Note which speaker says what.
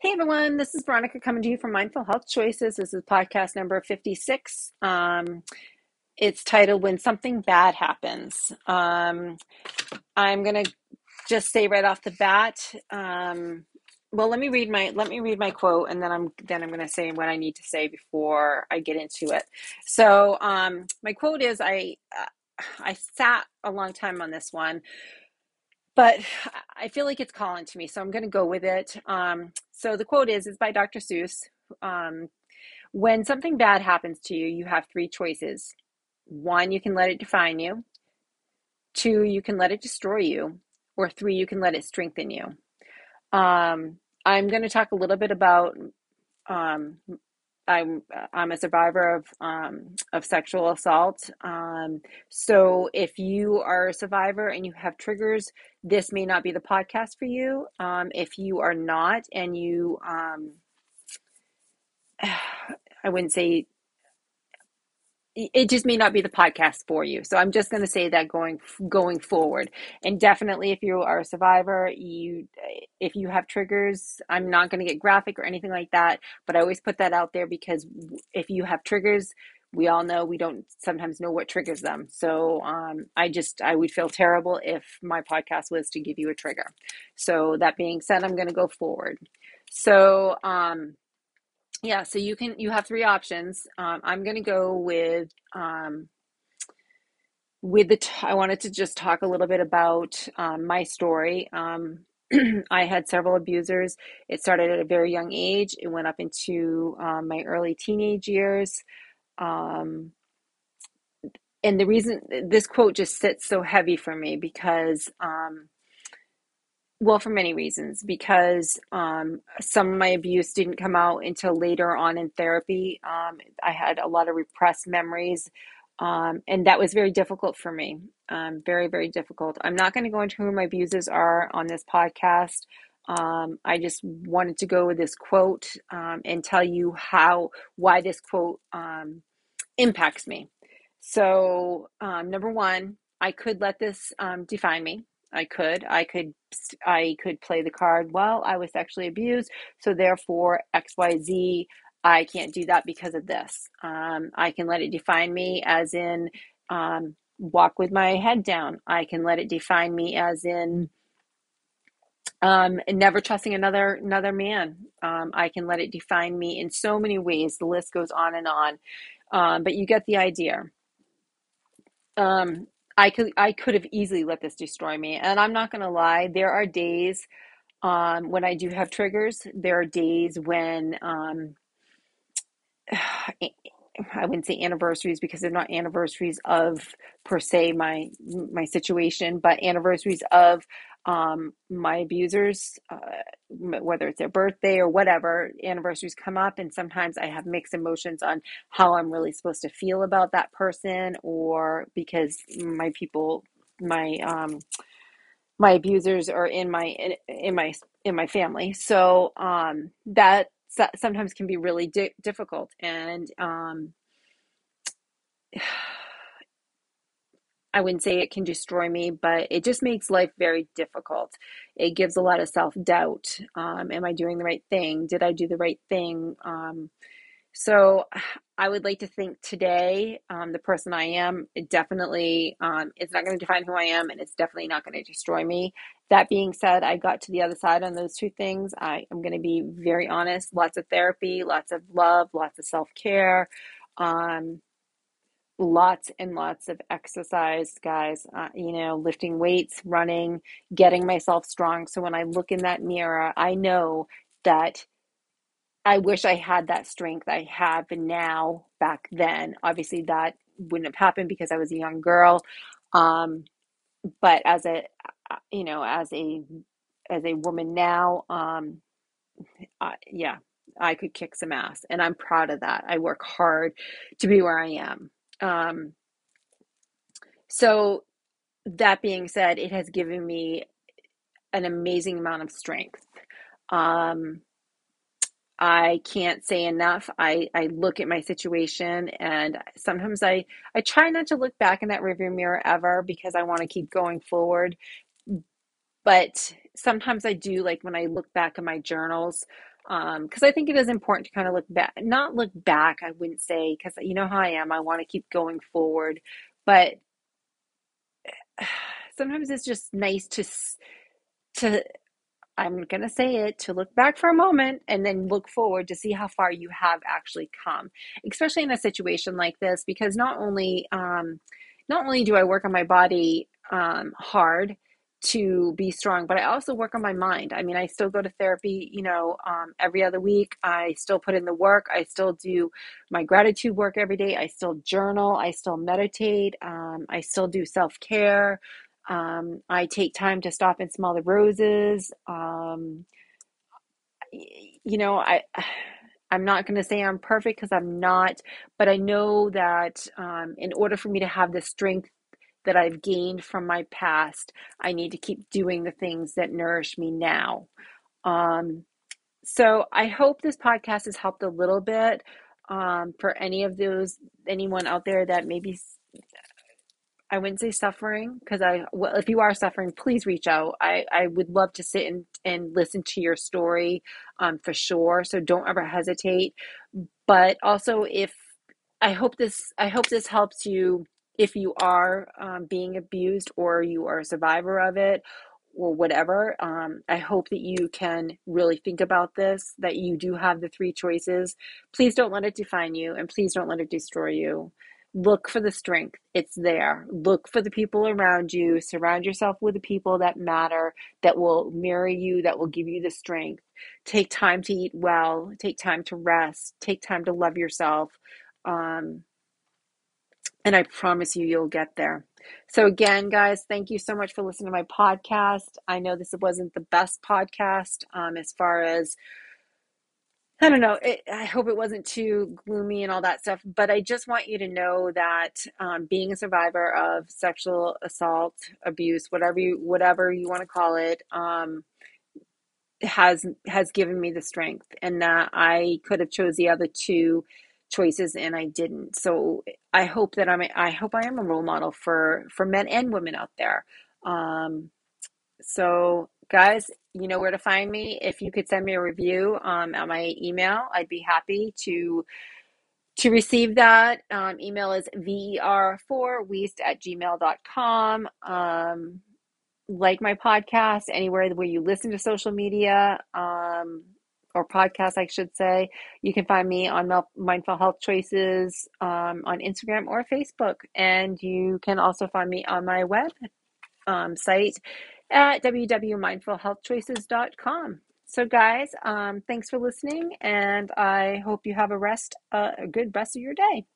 Speaker 1: Hey everyone, this is Veronica coming to you from Mindful Health Choices. This is podcast number 56. Um, it's titled When Something Bad Happens. Um, I'm going to just say right off the bat, um, well, let me read my let me read my quote, and then I'm then I'm going to say what I need to say before I get into it. So, um, my quote is I uh, I sat a long time on this one, but I feel like it's calling to me, so I'm going to go with it. Um, so the quote is is by Dr. Seuss. Um, when something bad happens to you, you have three choices. One, you can let it define you. Two, you can let it destroy you. Or three, you can let it strengthen you. Um, I'm going to talk a little bit about. Um, I'm I'm a survivor of um, of sexual assault. Um, so if you are a survivor and you have triggers, this may not be the podcast for you. Um, if you are not, and you, um, I wouldn't say it just may not be the podcast for you. So I'm just going to say that going going forward. And definitely if you are a survivor, you if you have triggers, I'm not going to get graphic or anything like that, but I always put that out there because if you have triggers, we all know we don't sometimes know what triggers them. So um, I just I would feel terrible if my podcast was to give you a trigger. So that being said, I'm going to go forward. So um, yeah, so you can you have three options. Um, I'm going to go with um, with the. T- I wanted to just talk a little bit about um, my story. Um, I had several abusers. It started at a very young age. It went up into um, my early teenage years. Um, and the reason this quote just sits so heavy for me because um, well, for many reasons, because um, some of my abuse didn't come out until later on in therapy. Um, I had a lot of repressed memories, um, and that was very difficult for me. Um, very, very difficult. I'm not going to go into who my abusers are on this podcast. Um, I just wanted to go with this quote um, and tell you how, why this quote impacts me. So, number one, I could let this define me. I could. I could I could play the card, well, I was sexually abused, so therefore XYZ I can't do that because of this. Um, I can let it define me as in um, walk with my head down. I can let it define me as in um, never trusting another another man. Um, I can let it define me in so many ways. The list goes on and on, um, but you get the idea. Um, I could I could have easily let this destroy me. And I'm not gonna lie, there are days um, when I do have triggers. There are days when um, I wouldn't say anniversaries because they're not anniversaries of per se my my situation, but anniversaries of um, my abusers, uh, whether it's their birthday or whatever, anniversaries come up, and sometimes I have mixed emotions on how I'm really supposed to feel about that person, or because my people, my um, my abusers are in my in, in my in my family, so um, that sometimes can be really di- difficult, and um, I wouldn't say it can destroy me, but it just makes life very difficult. It gives a lot of self doubt. Um, am I doing the right thing? Did I do the right thing? Um, so I would like to think today, um, the person I am, it definitely um, it's not going to define who I am, and it's definitely not going to destroy me. That being said, I got to the other side on those two things. I am going to be very honest. Lots of therapy, lots of love, lots of self care. Um, lots and lots of exercise, guys. Uh, you know, lifting weights, running, getting myself strong. So when I look in that mirror, I know that I wish I had that strength I have now back then. Obviously, that wouldn't have happened because I was a young girl. Um, but as a, uh, you know, as a as a woman now, um, uh, yeah, I could kick some ass, and I'm proud of that. I work hard to be where I am. Um, so, that being said, it has given me an amazing amount of strength. Um, I can't say enough. I, I look at my situation and sometimes I, I try not to look back in that rearview mirror ever because I want to keep going forward. But sometimes I do, like when I look back in my journals, because um, I think it is important to kind of look back, not look back, I wouldn't say, because you know how I am, I want to keep going forward, but sometimes it's just nice to to I'm going to say it to look back for a moment and then look forward to see how far you have actually come, especially in a situation like this, because not only, um, not only do I work on my body um, hard to be strong, but I also work on my mind. I mean, I still go to therapy, you know, um, every other week. I still put in the work. I still do my gratitude work every day. I still journal. I still meditate. Um, I still do self care. Um, I take time to stop and smell the roses. Um, you know, I I'm not going to say I'm perfect because I'm not, but I know that um, in order for me to have the strength that I've gained from my past, I need to keep doing the things that nourish me now. Um, so I hope this podcast has helped a little bit um, for any of those anyone out there that maybe I wouldn't say suffering because I, well, if you are suffering, please reach out. I, I would love to sit and, and listen to your story um, for sure. So don't ever hesitate. But also, if I hope this, I hope this helps you if you are um, being abused or you are a survivor of it or whatever. Um, I hope that you can really think about this, that you do have the three choices. Please don't let it define you and please don't let it destroy you. Look for the strength. It's there. Look for the people around you. Surround yourself with the people that matter, that will mirror you, that will give you the strength. Take time to eat well. Take time to rest. Take time to love yourself. Um, and I promise you, you'll get there. So, again, guys, thank you so much for listening to my podcast. I know this wasn't the best podcast um, as far as I don't know. It, I hope it wasn't too gloomy and all that stuff, but I just want you to know that um, being a survivor of sexual assault, abuse, whatever you whatever you want to call it, um, has has given me the strength, and that I could have chose the other two choices and I didn't. So I hope that I'm I hope I am a role model for for men and women out there. Um, so guys, you know where to find me. If you could send me a review um, at my email, I'd be happy to to receive that. Um, email is ver4weist at gmail.com. Um, like my podcast anywhere where you listen to social media um, or podcast, I should say. You can find me on Mindful Health Choices um, on Instagram or Facebook. And you can also find me on my web um, site at www.mindfulhealthchoices.com. So, guys, um, thanks for listening, and I hope you have a rest, uh, a good rest of your day.